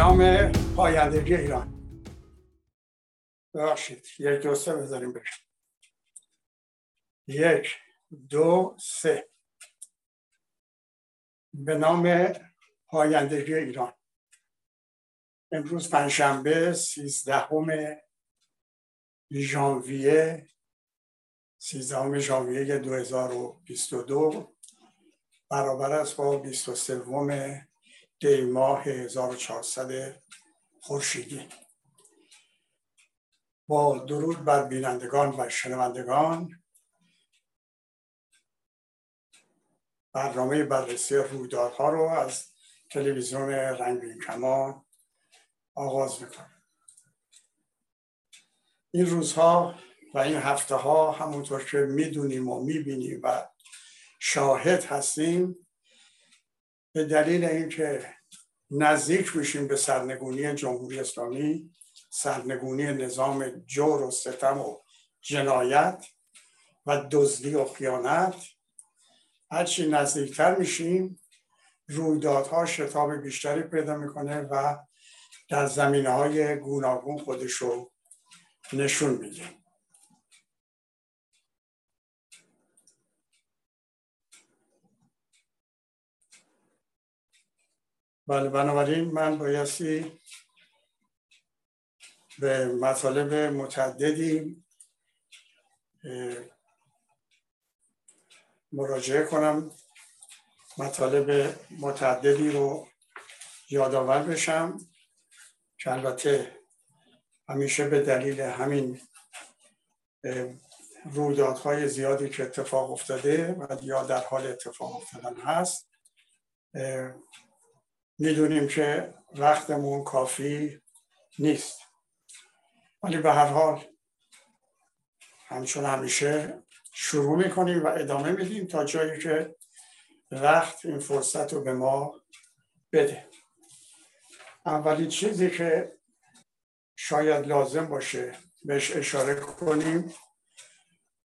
نام پایندگی ایران. ببخشید یک دو سه بذاریم بشه. یک دو سه. به نام پایندگی ایران. امروز پنجشنبه سیزدهم ژانویه سیزدهم ژانویه 2022 برابر است با 23 دی ماه 1400 خورشیدی. با درود بر بینندگان و شنوندگان. برنامه بررسی رویدادها رو از تلویزیون رنگین کمان آغاز می‌کنم. این روزها و این هفته ها همونطور که می‌دونیم و می‌بینیم و شاهد هستیم به دلیل اینکه نزدیک میشیم به سرنگونی جمهوری اسلامی سرنگونی نظام جور و ستم و جنایت و دزدی و خیانت هرچی نزدیکتر میشیم رویدادها شتاب بیشتری پیدا می‌کنه و در زمینه های گوناگون خودش رو نشون میده. بله بنابراین من بایستی به مطالب متعددی مراجعه کنم مطالب متعددی رو یادآور بشم که البته همیشه به دلیل همین رویدادهای زیادی که اتفاق افتاده و یا در حال اتفاق افتادن هست می‌دونیم که وقتمون کافی نیست. ولی به هر حال همچون همیشه شروع می‌کنیم و ادامه میدیم تا جایی که وقت این فرصت رو به ما بده. اولین چیزی که شاید لازم باشه بهش اشاره کنیم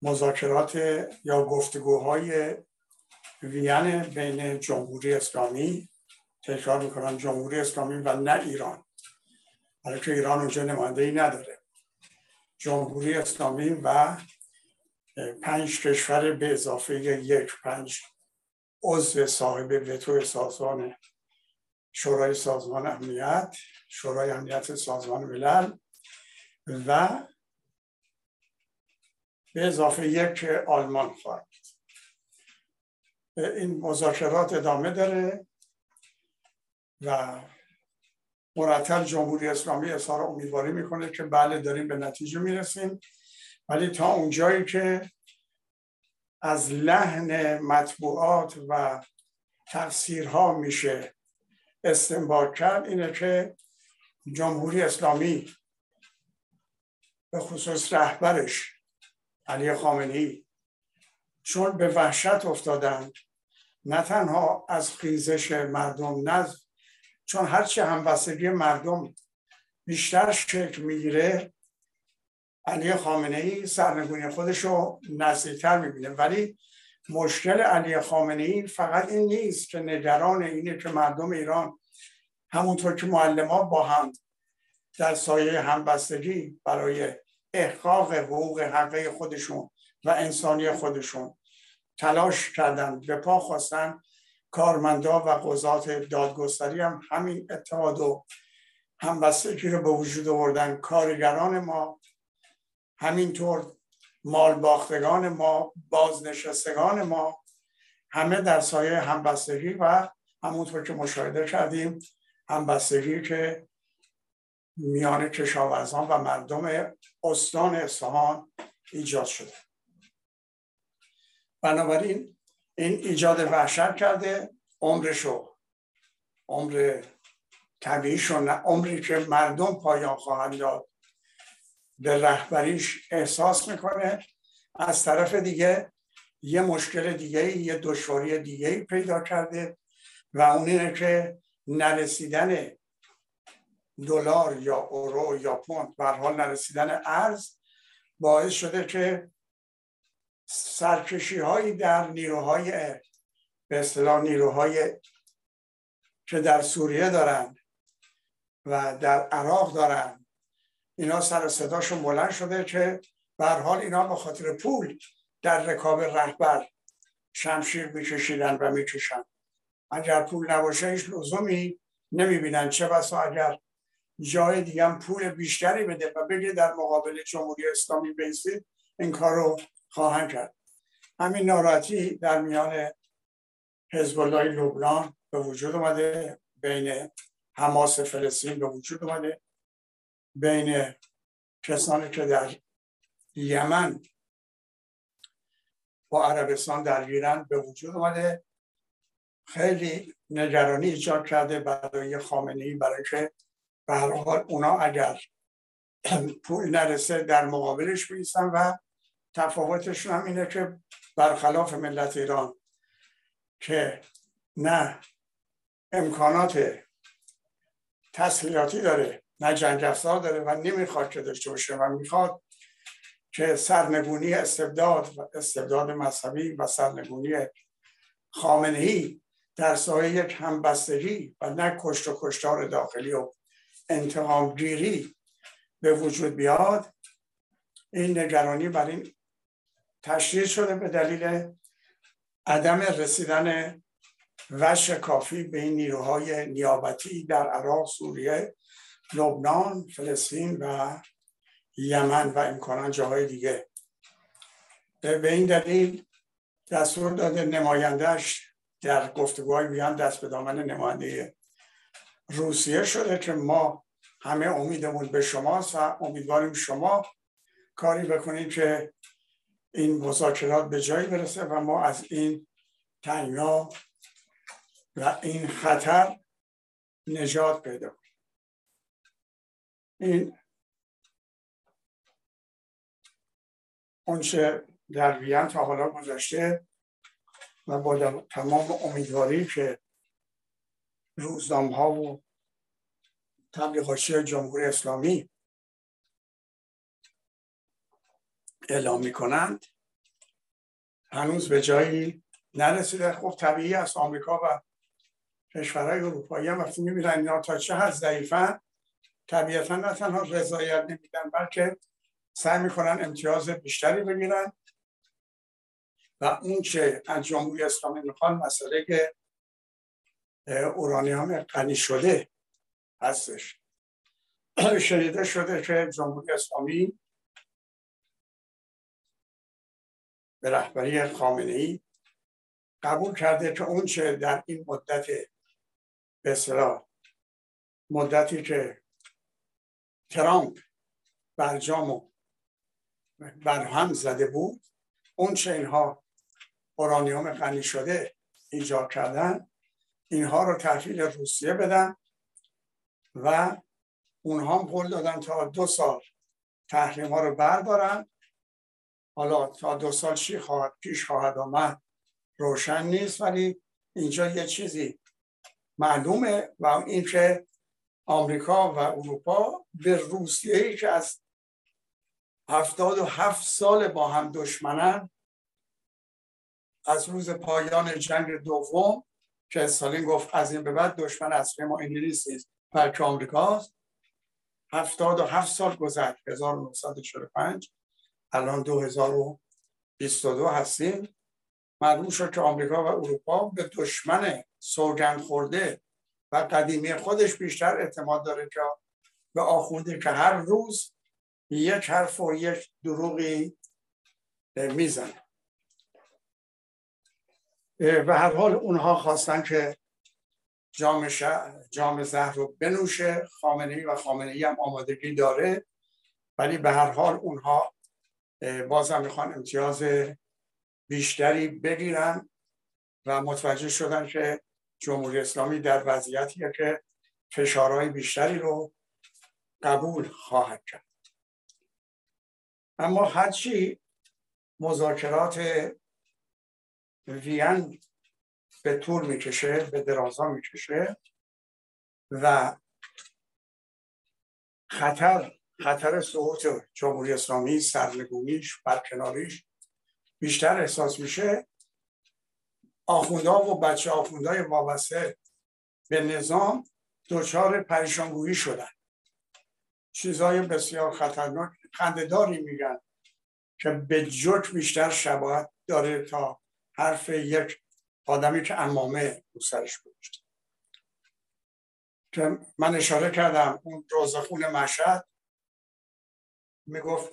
مذاکرات یا گفتگوهای وین بین جمهوری اسلامی تکرار می‌کنم جمهوری اسلامی و نه ایران. برای که ایران اونجا نماینده ای نداره. جمهوری اسلامی و پنج کشور به اضافه یک پنج عضو صاحب وتو سازمان شورای سازمان امنیت شورای امنیت سازمان ملل و به اضافه یک آلمان خواهد. این مذاکرات ادامه داره. و مرتب جمهوری اسلامی اظهار امیدواری می‌کنه که بله داریم به نتیجه می‌رسیم. ولی تا اونجایی که از لحن مطبوعات و تفسیرها میشه استنباط کرد اینه که جمهوری اسلامی به خصوص رهبرش علی خامنه‌ای چون به وحشت افتادند نه تنها از خیزش مردم نه چون هرچی همبستگی مردم بیشتر شکل می‌گیره علی خامنه ای سرنگونی خودش رو نزدیکتر می‌بینه. ولی مشکل علی خامنه ای فقط این نیست که نگران اینه که مردم ایران همونطور که معلمان با هم در سایه همبستگی برای احقاق حقوق حقه خودشون و انسانی خودشون تلاش کردن به پا خواستن کارمندا و قضات دادگستری هم همین اتحاد و همبستگی رو به وجود آوردن. کارگران ما همینطور مال باختگان ما بازنشستگان ما همه در سایه همبستگی و همونطور که مشاهده کردیم همبستگی که میان کشاورزان و مردم استان اصفهان ایجاد شده. بنابراین این ایجاد وحشت کرده عمرشو عمر طبیعیشو نه عمری که مردم پایان خواهند داد. به رهبریش احساس می‌کنه. از طرف دیگه یه مشکل دیگه یه دشواری دیگه پیدا کرده و اون اینه که نرسیدن دلار یا اورو یا پوند به حال نرسیدن ارز باعث شده که سرکشی هایی در نیروهای به اصطلاح نیروهای که در سوریه دارند و در عراق دارن اینا سر صداشون بلند شده که به حال اینا به خاطر پول در رکاب رهبر شمشیر میکشیدن و می‌کشن. اگر پول نباشه هیچ لزومی نمی‌بینن. چه بسا اگر جای دیگه پول بیشتری بده و بگه در مقابل جمهوری اسلامی بیستید این کار رو خواهند کرد. همین ناراحتی در میان حزب الله لبنان به وجود اومده بین حماس فلسطین به وجود اومده بین کسانی که در یمن با عربستان درگیرن به وجود اومده. خیلی نگرانی ایجاد کرده برای خامنه ای برای که به هر حال اونا اگر پول نرسه در مقابلش بیستن و تفاوتشون هم اینه که برخلاف ملت ایران که نه امکانات تسلیحاتی داره نه جنگ افزار داره و نمی‌خواد که داشته باشه و می‌خواد که سرنگونی استبداد و استبداد مذهبی و سرنگونی خامنهی در سایه یک همبستگی و نه کشت و کشتار داخلی و انتقامگیری به وجود بیاد این نگرانی بر این تشدید شده به دلیل عدم رسیدن وش کافی به این نیروهای نیابتی در عراق، سوریه، لبنان، فلسطین و یمن و امکانا جاهای دیگه. به این دلیل دستور داده نمایندهش در گفتگوهای بیان دست به دامن نماینده روسیه شده که ما همه امیدمون به شماست و امیدواریم شما کاری بکنید که این مذاکرات به جایی برسه و ما از این تنگنا و این خطر نجات پیدا کنیم. این اونچه در وین تا حالا گذاشته و با تمام امیدواری که روزنامه ها و تبلیغاتی جمهوری اسلامی اعلام می کنند هنوز به جایی نرسیده. خب طبیعی است. آمریکا و کشورهای اروپایی هم وقتی می‌بینن اینا تا چه حد ضعیفن طبیعتا نه تنها رضایت نمیدن بلکه سعی می‌کنن امتیاز بیشتری بگیرن. و اون که از جمهوری اسلامی می‌خوان مسئله که اورانیوم غنی شده هستش. شنیده شده که جمهوری اسلامی به رهبری خامنه ای قبول کرده که اون چه در این مدت به مدتی که ترامپ برجام و برهم زده بود اون چه اینها اورانیوم غنی شده ایجاد کردن اینها رو تحویل روسیه بدن و اونها هم قول دادن تا دو سال تحریم ها رو بردارن. حالا تا دو سال چی خواهد پیش خواهد آمد روشن نیست ولی اینجا یه چیزی معلومه و این که آمریکا و اروپا به روسیه ای که از هفتاد و هفت سال با هم دشمنن از روز پایان جنگ دوم که استالین گفت از این به بعد دشمن اصلی ما انگلیس نیست بلکه آمریکاست هفتاد و هفت سال گذشت 1945 الان 2022 هستیم. معلوم شد که آمریکا و اروپا به دشمن سوگن خورده و قدیمی خودش بیشتر اعتماد داره که به آخونده که هر روز یک حرف و یک دروغی می‌زنه. و هر حال اونها خواستن که جام, جام زهر رو بنوشه. خامنه و خامنه هم آمادگی داره. ولی به هر حال اونها بازم می‌خوان امتیاز بیشتری بگیرن و متوجه شدن که جمهوری اسلامی در وضعیتیه که فشارهای بیشتری رو قبول خواهد کرد. اما هرچی مذاکرات وین به طول می‌کشه به درازا می‌کشه و خطر خطر سقوط جمهوری اسلامی سرنگونیش برکناریش بیشتر احساس میشه. آخوندها و بچه آخوندهای وابسته به نظام دچار پریشانگویی شدن. چیزهای بسیار خطرناک خندهداری میگن که به جوک بیشتر شباهت داره تا حرف یک آدمی که امامه رو سرش گذاشته. که من اشاره کردم اون روزخون مشهد می‌گفت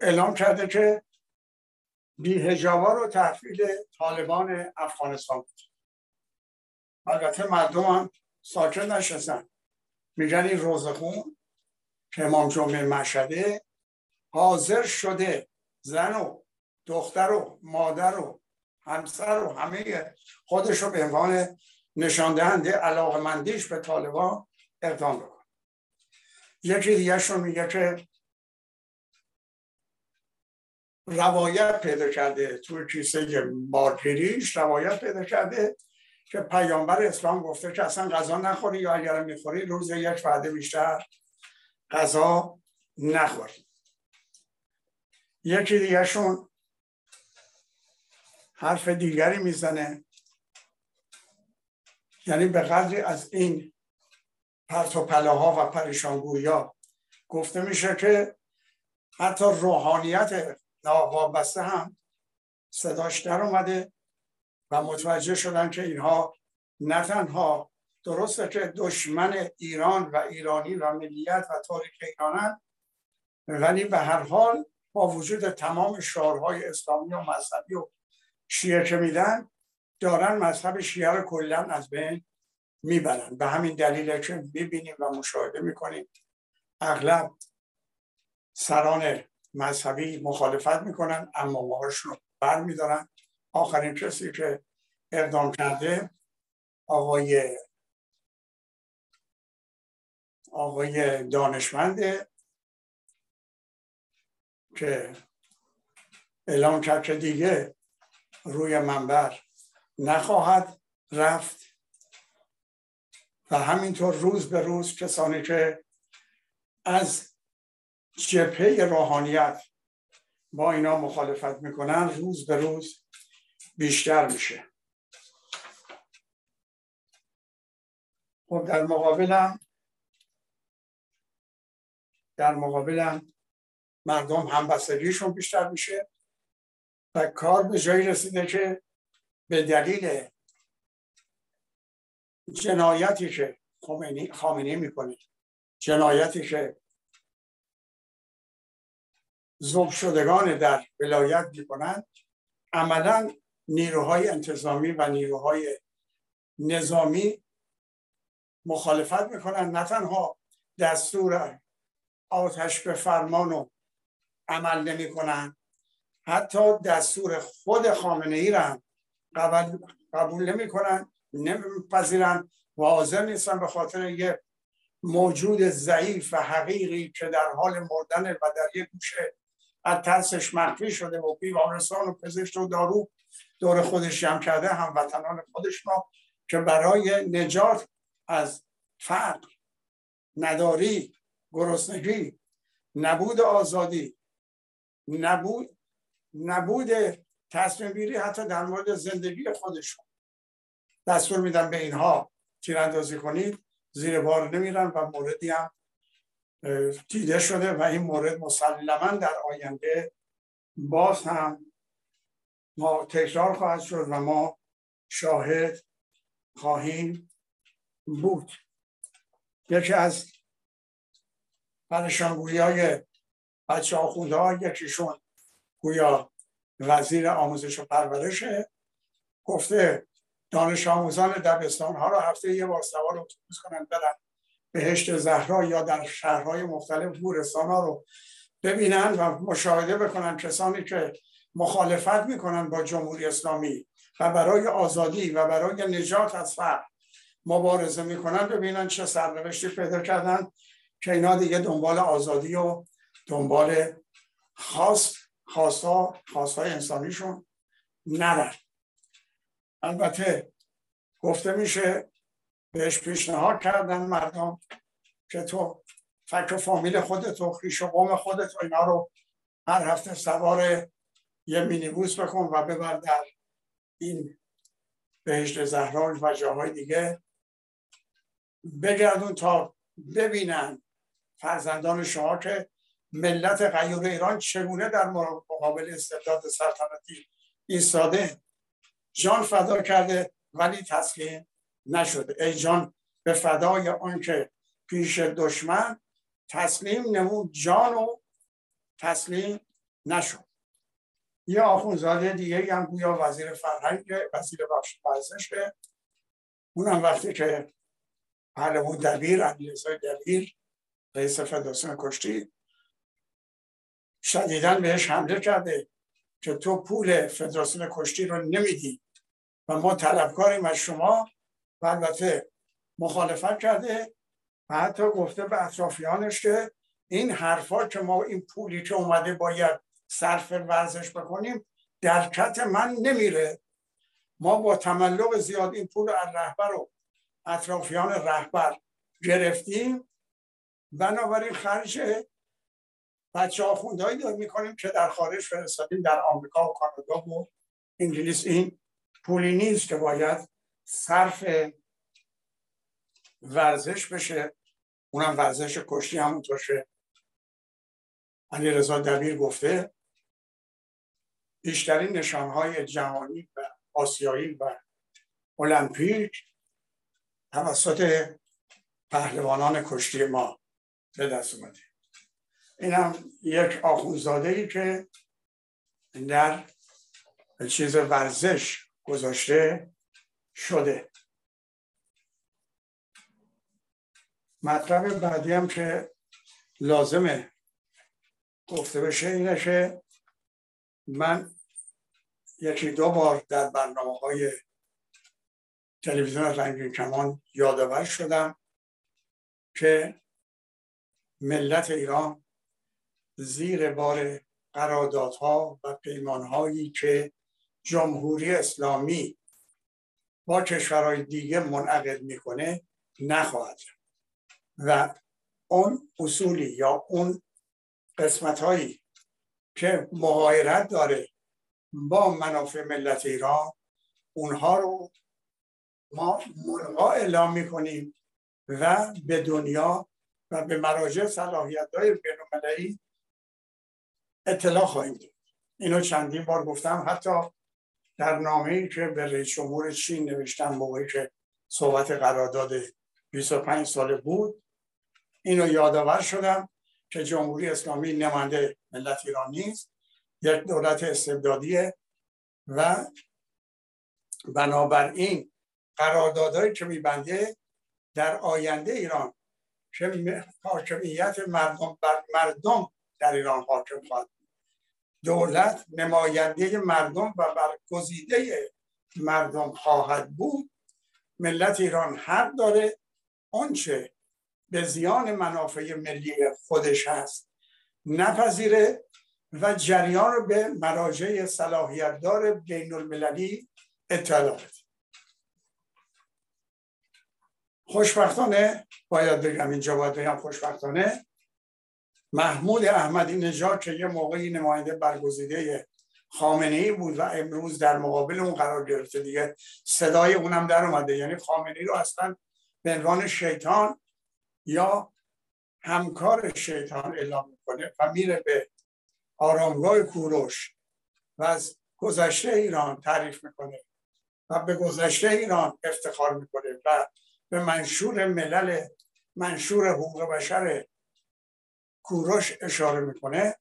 اعلام کرده که بیهجابا رو تحویل طالبان افغانستان بود. البته مردم هم ساکن نشستن. میگن این روزخون که امام جمعه مشهده حاضر شده زن و دختر و مادر و همسر و همه خودش رو به عنوان نشان دهنده علاقمندیش به طالبان اقدام بکنه. یکی دیگه میگه که روایت پیدا کرده توی کیسه بارپیریش روایت پیدا کرده که پیامبر اسلام گفته که اصلا غذا نخوری یا اگر می‌خوری روز یک وعده بیشتر غذا نخوری. یکی دیگه شون حرف دیگری می‌زنه. یعنی به قدری از این پرت و پله ها و گفته میشه که حتی روحانیت ناوابسته هم صداش در اومده و متوجه شدن که اینها نه تنها درسته که دشمن ایران و ایرانی و ملیت و تاریخ ایرانن ولی به هر حال با وجود تمام شعارهای اسلامی و مذهبی و شیعه که میدن دارن مذهب شیعه رو کلا از بین می‌برن. به همین دلیل که می‌بینیم و مشاهده می‌کنیم. اغلب سران مذهبی مخالفت می‌کنن اما ماهاشون رو بر میدارن آخرین کسی که اقدام کرده آقای آقای دانشمنده که اعلام کرد که دیگه روی منبر نخواهد رفت. و همینطور روز به روز کسانی که از جبهه روحانیت با اینا مخالفت می‌کنن روز به روز بیشتر میشه. خب در مقابلم در مقابلم مردم همبستگیشون بیشتر میشه و کار به جایی رسیده که به دلیل جنایتی که خامنه می‌کنه. جنایتی که زوب شدگان در ولایت می‌کنند عملا نیروهای انتظامی و نیروهای نظامی مخالفت می‌کنن. نه تنها دستور آتش به فرمان رو عمل نمی‌کنن حتی دستور خود خامنه ای را قبول, قبول نمی‌کنن. نمیپذیرن و حاضر نیستن به خاطر یه موجود ضعیف و حقیقی که در حال مردن و در یک گوشه از ترسش مخفی شده و بیمارستان و پزشک و دارو دور خودش جمع کرده هموطنان خودش را که برای نجات از فقر نداری گرسنگی نبود آزادی نبود نبود تصمیم گیری حتی در مورد زندگی خودشون. دستور میدن به اینها تیراندازی کنید زیر بار نمیرن و موردی هم دیده شده و این مورد مسلما در آینده باز هم ما تکرار خواهد شد و ما شاهد خواهیم بود. یکی از پرشانگویی های بچه آخونده ها یکیشون گویا وزیر آموزش و پرورشه گفته دانش آموزان دبستان ها رو هفته یه بار سوار اتوبوس کنن برن بهشت زهرا یا در شهرهای مختلف گورستان ها رو ببینن و مشاهده بکنن کسانی که مخالفت می‌کنن با جمهوری اسلامی و برای آزادی و برای نجات از فقر مبارزه می‌کنن ببینن چه سرنوشتی پیدا کردن که اینا دیگه دنبال آزادی و دنبال خاص خاصا خاصای انسانیشون نرن. البته گفته میشه بهش پیشنهاد کردن مردم که تو فکر فامیل خودت و خیش و قوم خودت و اینا رو هر هفته سوار یه مینیبوس بکن و ببر در این بهشت زهران و جاهای دیگه. بگردون تا ببینن فرزندان شما که ملت غیور ایران چگونه در مقابل استبداد سلطنتی ایستاده. جان فدا کرده ولی تسلیم نشده. ای جان به فدای آنکه پیش دشمن تسلیم نمود جان و تسلیم نشد. یه آخونزاده دیگه هم گویا وزیر فرهنگ وزیر بخش ورزشه. اونم وقتی که پهلوان دبیر علیرضا دبیر رئیس فدراسیون کشتی شدیدن بهش حمله کرده. که تو پول فدراسیون کشتی رو نمیدی. و ما طلبکاریم از شما و البته مخالفت کرده و حتی گفته به اطرافیانش که این حرفا که ما این پولی که اومده باید صرف ورزش بکنیم در کت من نمیره. ما با تملق زیاد این پول از رهبر و اطرافیان رهبر گرفتیم. بنابراین خرج بچه آخوندهایی دار می‌کنیم که در خارج فرستادیم در آمریکا و کانادا و انگلیس. این پولی نیست که باید صرف ورزش بشه. اونم ورزش کشتی همونطور که علی رضا دبیر گفته. بیشترین نشانهای جهانی و آسیایی و المپیک توسط پهلوانان کشتی ما به دست اومده. این هم یک آخونزاده که در چیز ورزش گذاشته شده. مطلب بعدی هم که لازمه گفته بشه اینه که من یکی دو بار در برنامه های تلویزیون رنگین کمان یادآور شدم که ملت ایران زیر بار قراردادها و پیمانهایی که جمهوری اسلامی با کشورهای دیگه منعقد می‌کنه نخواهد و اون اصولی یا اون قسمت هایی که مغایرت داره با منافع ملت ایران اونها رو ما ملغا اعلام می‌کنیم و به دنیا و به مراجع صلاحیت های بینالمللی اطلاع خواهیم داد. اینو چندین بار گفتم حتی در نامه ای که به رئیس جمهور چین نوشتم موقعی که صحبت قرارداد 25 ساله بود اینو یادآور شدم که جمهوری اسلامی نماینده ملت ایران نیست یک دولت استبدادیه و بنابراین قراردادهایی که میبنده در آینده ایران که حاکمیت مردم بر مردم در ایران حاکم خواهد دولت نماینده مردم و برگزیده مردم خواهد بود. ملت ایران حق داره. آنچه به زیان منافع ملی خودش هست نپذیره و جریان رو به مراجع صلاحیتدار بین المللی اطلاع خوشبختانه باید بگم اینجا باید بگم خوشبختانه محمود احمدی نژاد که یه موقعی نماینده برگزیده خامنه ای بود و امروز در مقابل اون قرار گرفته. دیگه صدای اونم در اومده. یعنی خامنه ای رو اصلا به عنوان شیطان یا همکار شیطان اعلام می‌کنه و میره به آرامگاه کوروش و از گذشته ایران تعریف می‌کنه و به گذشته ایران افتخار می‌کنه و به منشور ملل منشور حقوق بشر کوروش اشاره می‌کنه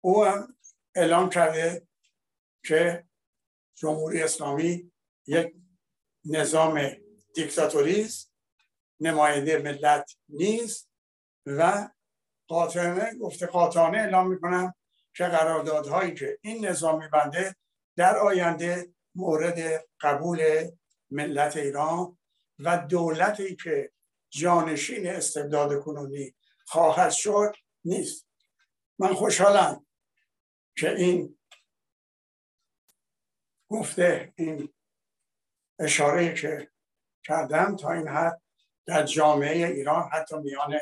او هم اعلام کرده که جمهوری اسلامی یک نظام دیکتاتوری است نماینده ملت نیست و قاطعانه گفته قاطعانه اعلام می‌کنم که قراردادهایی که این نظام میبنده در آینده مورد قبول ملت ایران و دولتی که جانشین استبداد کنونی خواهد شد نیست. من خوشحالم که این گفته این اشاره که کردم تا این حد در جامعه ایران حتی میان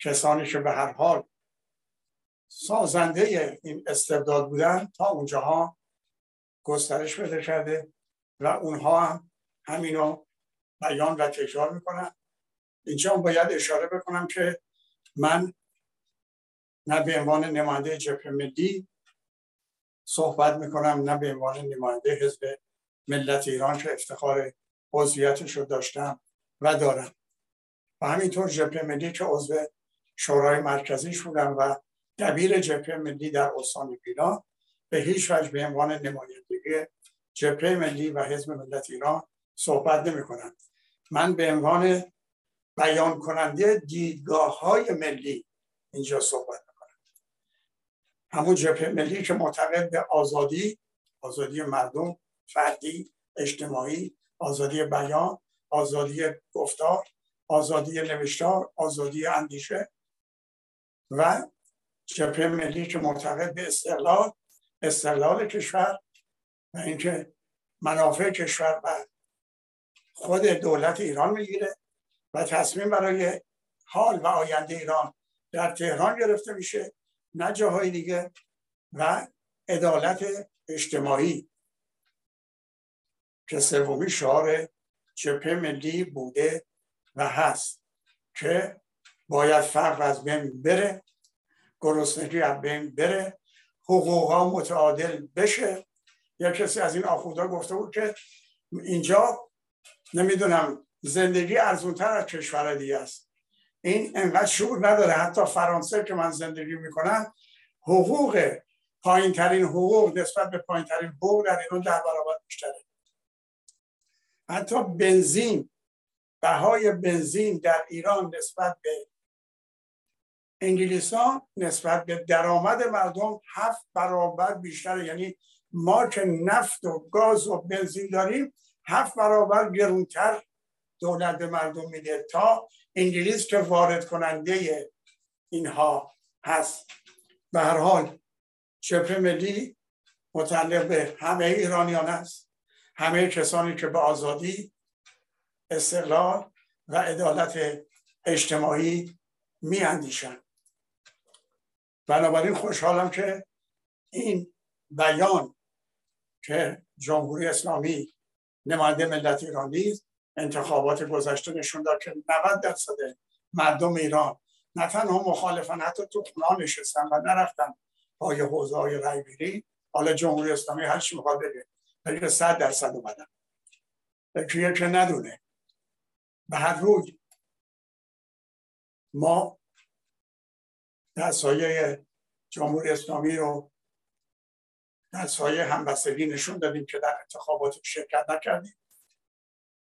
کسانی که به هر حال سازنده این استبداد بودن تا اونجاها گسترش بده کرده و اونها هم همینو بیان و تکرار می‌کنن. اینجا باید اشاره بکنم که من نه به عنوان نماینده جبهه ملی صحبت می‌کنم نه به عنوان نماینده حزب ملت ایران که افتخار عضویتش رو داشتم و دارم. و همینطور جبهه ملی که عضو شورای مرکزیش بودم و دبیر جبهه ملی در استان ایران به هیچ وجه به عنوان نمایندگی جبهه ملی و حزب ملت ایران صحبت نمی کنم من به عنوان بیان کننده دیدگاه های ملی اینجا صحبت می‌کنم. همون جبهه ملی که معتقد به آزادی آزادی مردم فردی اجتماعی آزادی بیان آزادی گفتار آزادی نوشتار آزادی اندیشه و جبهه ملی که معتقد به استقلال استقلال کشور و اینکه منافع کشور و خود دولت ایران می‌گیره. و تصمیم برای حال و آینده ایران در تهران گرفته میشه نه جاهای دیگه و عدالت اجتماعی. که سومی شعار جبهه ملی بوده و هست که باید فقر از بین بره گرسنگی از بین بره حقوقا متعادل بشه. یا کسی از این آخوندا گفته بود که اینجا نمی‌دونم زندگی ارزونتر از کشور دیگه است. این انقدر شعور نداره. حتی فرانسه که من زندگی می‌کنم حقوق پایین ترین حقوق نسبت به پایین ترین حقوق در ایران ده برابر بیشتره. حتی بنزین بهای بنزین در ایران نسبت به انگلیسان نسبت به درآمد مردم هفت برابر بیشتره. یعنی ما که نفت و گاز و بنزین داریم هفت برابر گرونتر دولت به مردم میده تا انگلیس که وارد کننده اینها هست به هر حال جبهه ملی متعلق به همه ایرانیان است همه کسانی که به آزادی استقلال و عدالت اجتماعی می اندیشن. بنابراین خوشحالم که این بیان که جمهوری اسلامی نماینده ملت ایرانی انتخابات گذشته نشون داد که 90 درصد مردم ایران نه تنها مخالفن حتی تو خونه نشستن و نرفتن پای حوزه های رای حالا جمهوری اسلامی هر چی می‌خواد بگه ولی 100 درصد اومدن. کیه که ندونه. به هر روی ما در سایه جمهوری اسلامی رو در سایه همبستگی نشون دادیم که در انتخابات شرکت نکردیم.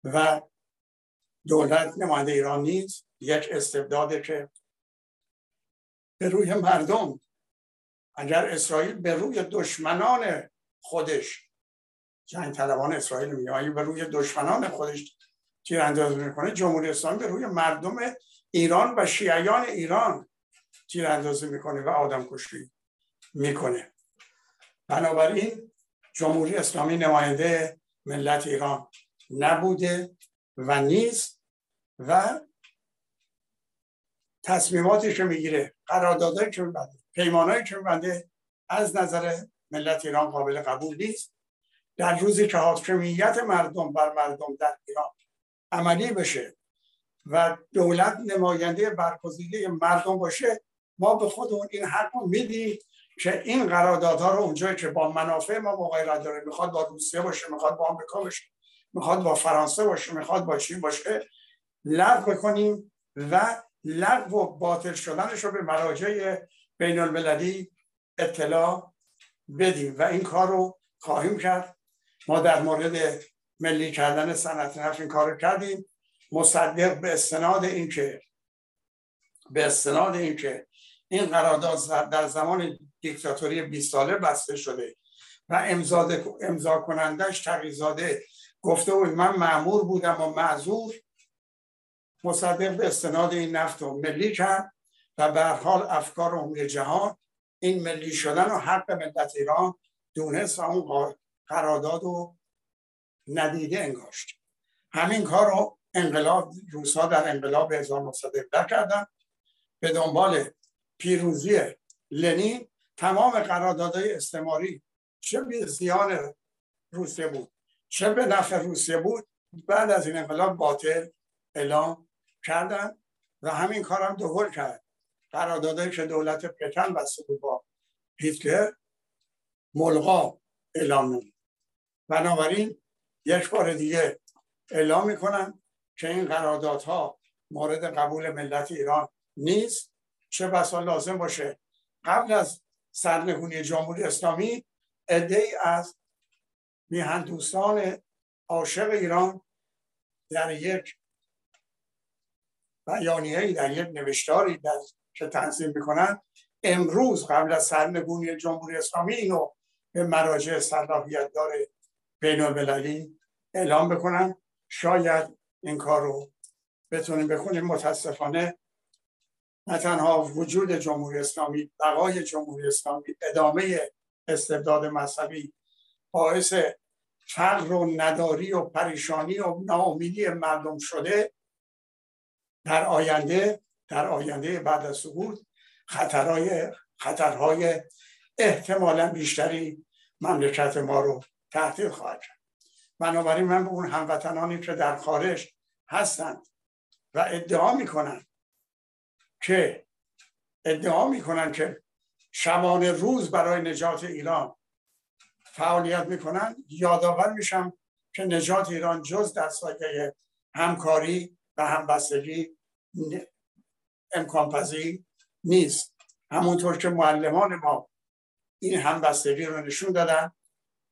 و دولت نماینده ایران نیز یک استبداده که به روی مردم اگر اسرائیل به روی دشمنان خودش جنگ طلبان اسرائیل میگه به روی دشمنان خودش تیر اندازی می‌کنه جمهوری اسلامی به روی مردم ایران و شیعیان ایران تیر اندازی می‌کنه و آدم کشی می‌کنه. بنابراین جمهوری اسلامی نماینده ملت ایران. نبوده و نیست و تصمیماتی که می‌گیره قراردادهایی که میبنده پیمانهایی که میبنده از نظر ملت ایران قابل قبول نیست. در روزی که حاکمیت مردم بر مردم در ایران عملی بشه و دولت نماینده برگزیده مردم باشه ما به خودمون این حق رو میدیم که این قراردادها رو اونجایی که با منافع ما مغایرت داره می‌خواد با روسیه باشه می‌خواد با آمریکا باشه. می‌خواد با فرانسه باشه می‌خواد با چین باشه لغو کنیم و لغو و باطل شدنش رو به مراجع بین المللی اطلاع بدیم. و این کار رو خواهیم کرد. ما در مورد ملی کردن صنعت نفت این کار کردیم. مصدق به استناد اینکه به استناد اینکه این قرارداد در زمان دیکتاتوری 20 ساله بسته شده و امضا کنندش تقیزاده گفته بود من معمور بودم و معذور مصدق به استناد این نفت رو ملی کرد و به حال افکار عمومی جهان این ملی شدن و حق ملت ایران دونست و اون قرارداد رو ندیده انگاشت. همین کار رو انقلاب روسا در انقلاب 1917 کردن. به دنبال پیروزی لنین تمام قراردادهای استعماری چه زیان روسیه بود. چه به نفع روسیه بود. بعد از این انقلاب باطل اعلام کردن و همین کارم دوباره کرد. قراردادهایی که دولت پتن بسته بود با هیتلر ملغا اعلام نمود. بنابراین یک بار دیگه اعلام می‌کنن که این قراردادها مورد قبول ملت ایران نیست. چه بسا لازم باشه قبل از سرنگونی جمهوری اسلامی عده از میهن دوستان عاشق ایران در یک بیانیه در یک نوشتاری در که تنظیم می‌کنن امروز قبل از سرنگونی جمهوری اسلامی اینو به مراجع صلاحیت داره بین اعلام بکنن شاید این کار رو بتونیم بکنیم متاسفانه نه تنها وجود جمهوری اسلامی بقای جمهوری اسلامی ادامه استبداد مذهبی باعث فقر و نداری و پریشانی و ناامیدی مردم شده در آینده در آینده بعد از سقوط خطرهای خطرهای احتمالا بیشتری مملکت ما رو تحتیل خواهد کرد. بنابراین من به اون هموطنانی که در خارج هستند و ادعا می‌کنن که ادعا می‌کنن که شبانه روز برای نجات ایران فعالیت می‌کنن. یادآور میشم که نجات ایران جز در سایه همکاری و همبستگی امکان پذیر نیست. همونطور که معلمان ما این همبستگی رو نشون دادن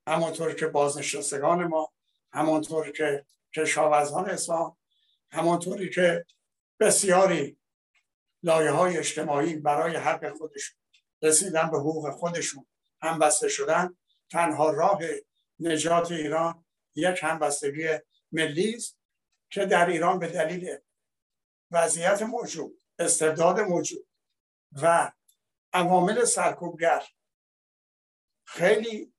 همونطور که بازنشستگان ما همونطور که کشاورزان اسلام همونطوری که بسیاری لایه های اجتماعی برای حق خودشون رسیدن به حقوق خودشون همبسته شدن. تنها راه نجات ایران یک همبستگی ملی است که در ایران به دلیل وضعیت موجود استعداد موجود و عوامل سرکوبگر خیلی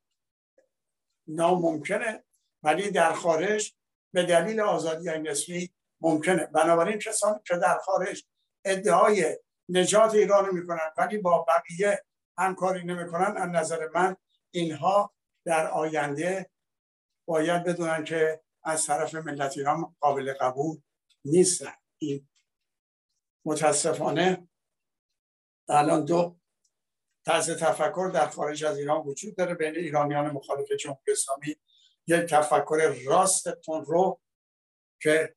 ناممکنه ولی در خارج به دلیل آزادی نسبی ممکنه. بنابراین کسانی که در خارج ادعای نجات ایران می‌کنن ولی با بقیه همکاری نمی‌کنن از نظر من اینها در آینده باید بدونن که از طرف ملت ایران قابل قبول نیستن. این متاسفانه الان دو طرز تفکر در خارج از ایران وجود داره بین ایرانیان مخالف جمهوری اسلامی. یک تفکر راست رو که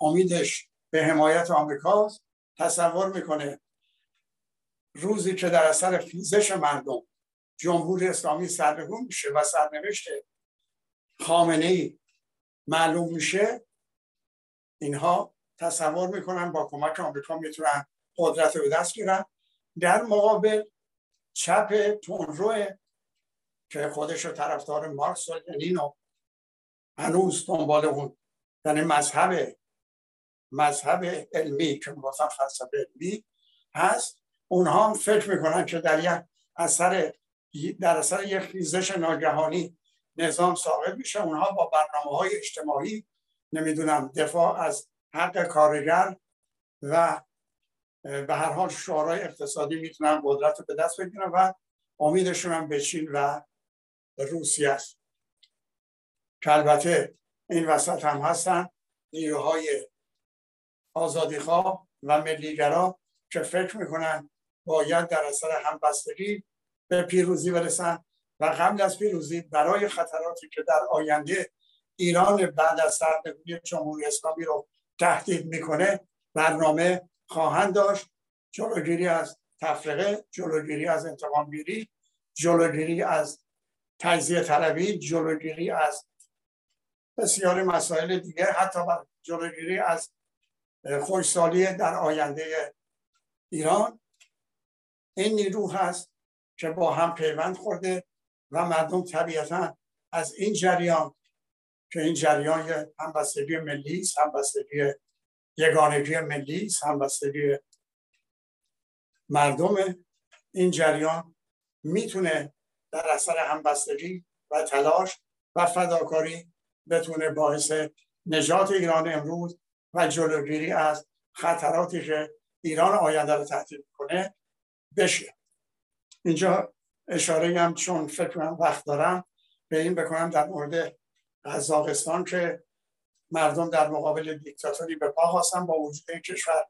امیدش به حمایت آمریکا تصور می‌کنه. روزی که در اثر خیزش مردم جمهوری اسلامی سرنگون میشه و سرنوشت خامنه ای معلوم میشه. اینها تصور می‌کنن با کمک آمریکا می‌تونن قدرت رو دست گیرن در مقابل چپ تونرو که خودش رو طرفدار مارکس و لنین و هنوز دنبال اون یعنی مذهب مذهب علمی که مثلا فلسفه علمی هست اونها هم فکر می‌کنن که در یک اثر در اثر یک خیزش ناگهانی نظام ساقط میشه. اونها با برنامه های اجتماعی نمی‌دونم دفاع از حق کارگر و به هر حال شعارهای اقتصادی می‌تونن قدرت رو به دست بگیرن و امیدشون هم به چین و روسیه است. البته این وسط هم هستن نیروهای آزادیخواه و ملیگرا که فکر می‌کنن باید در اثر همبستگی به پیروزی برسن و قبل از پیروزی برای خطراتی که در آینده ایران بعد از سرنگونی جمهوری اسلامی رو تهدید می‌کنه برنامه خواهند داشت. جلوگیری از تفرقه جلوگیری از انتقامگیری جلوگیری از تجزیه طلبی جلوگیری از بسیاری مسائل دیگه حتی جلوگیری از خوشسالی در آینده ایران. این نیرو هست. که با هم پیوند خورده و مردم طبیعتا از این جریان که این جریان همبستگی ملی است همبستگی یگانگی ملی است همبستگی مردم این جریان می‌تونه در اثر همبستگی و تلاش و فداکاری بتونه باعث نجات ایران امروز و جلوگیری از خطراتی که ایران آینده رو تهدید کنه بشه. اینجا اشاره هم چون فکر کنم وقت دارم به این بکنم در مورد قزاقستان که مردم در مقابل دیکتاتوری به پا خواستن با وجود کشور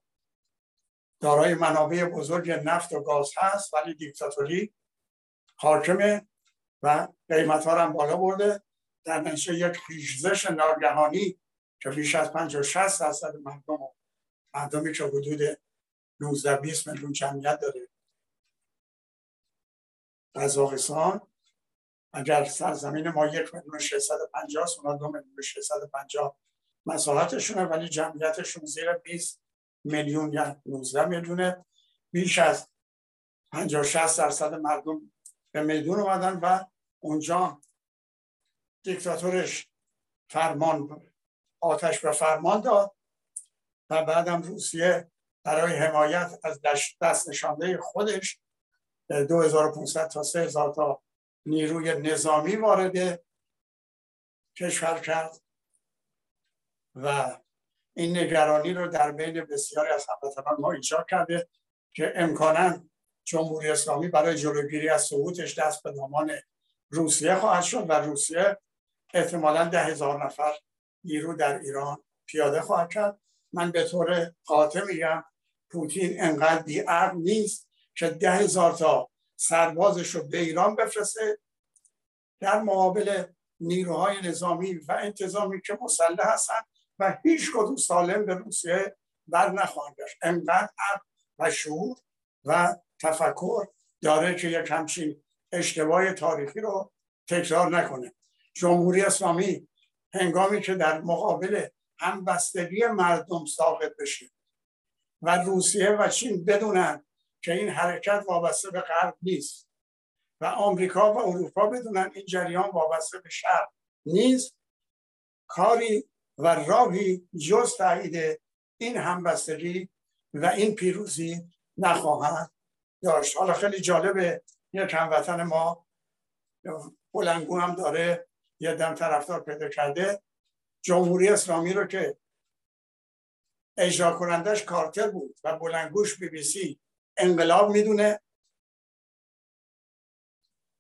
دارای منابع بزرگ نفت و گاز هست ولی دیکتاتوری حاکمه و قیمت ها هم بالا برده. در نتیجه یک خیزش ناگهانی که بیش از 50 60 درصد مردم مردمی که حدود 19 20 میلیون جمعیت داره قزاقستان. اگر سرزمین ما یک میلیون 650 اونا دو میلیون 650 مساحتشونه ولی جمعیتشون زیر 20 میلیون یا 19 میلیونه. بیش از 50 60 درصد مردم به میدون اومدن و اونجا دیکتاتورش فرمان آتش به فرمان داد و بعدم روسیه برای حمایت از دست نشانده خودش 2500 تا 3000 تا نیروی نظامی وارد کشور کرد و این نگرانی رو در بین بسیاری از هموطنان ما ایجاد کرده که امکانا جمهوری اسلامی برای جلوگیری از سقوطش دست به دامان روسیه خواهد شد و روسیه احتمالا ده هزار نفر نیرو در ایران پیاده خواهد کرد. من به طور قاطع میگم پوتین انقدر بیعقل نیست که ده هزار تا سربازش رو به ایران بفرسته در مقابل نیروهای نظامی و انتظامی که مسلح هستن و هیچ کدوم سالم به روسیه بر نخواهند گشت. انقدر و شعور و تفکر داره که یک همچین اشتباه تاریخی رو تکرار نکنه. جمهوری اسلامی هنگامی که در مقابل همبستگی مردم ساقط بشه و روسیه و چین بدونن که این حرکت وابسته به غرب نیست. و آمریکا و اروپا بدونن این جریان وابسته به شرق نیست. کاری و راهی جز تایید این همبستگی و این پیروزی نخواهد داشت. حالا خیلی جالبه یک هموطن ما بلنگو هم داره یه دم طرفدار پیدا کرده. جمهوری اسلامی رو که اجرا کنندش کارتر بود و بلنگوش بی بی سی انقلاب می‌دونه.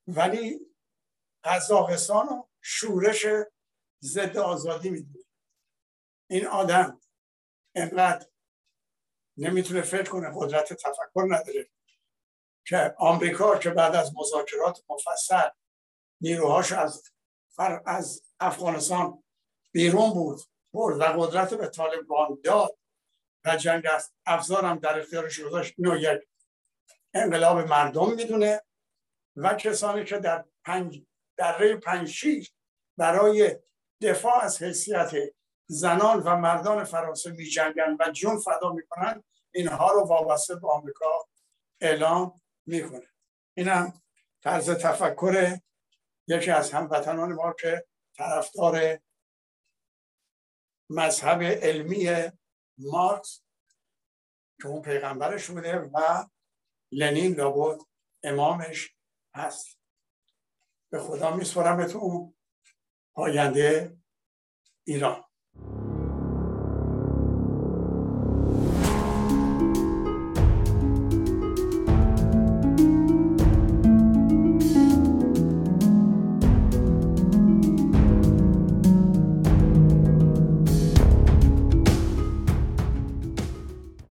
ولی قزاقستان و شورش ضد آزادی می‌دونه. این آدم انقدر نمی‌تونه فکر کنه قدرت تفکر نداره که آمریکا که بعد از مذاکرات مفصل نیروهاش از از افغانستان بیرون بود برد و قدرت به طالبان داد. و جنگ از افزارم در اختیارش گذاشت اینو یک انقلاب مردم می‌دونه و کسانی که در پنج دره پنج برای دفاع از حیثیت زنان و مردان فرانسه می جنگن و جون فدا می‌کنن اینها رو وابسته به آمریکا اعلام می‌کنه. اینم طرز تفکر یکی از هموطنان ما که طرفدار مذهب علمی مارکس که اون پیغمبرش بوده و لنین لابد امامش هست. به خدا میسپرم تو آینده ایران.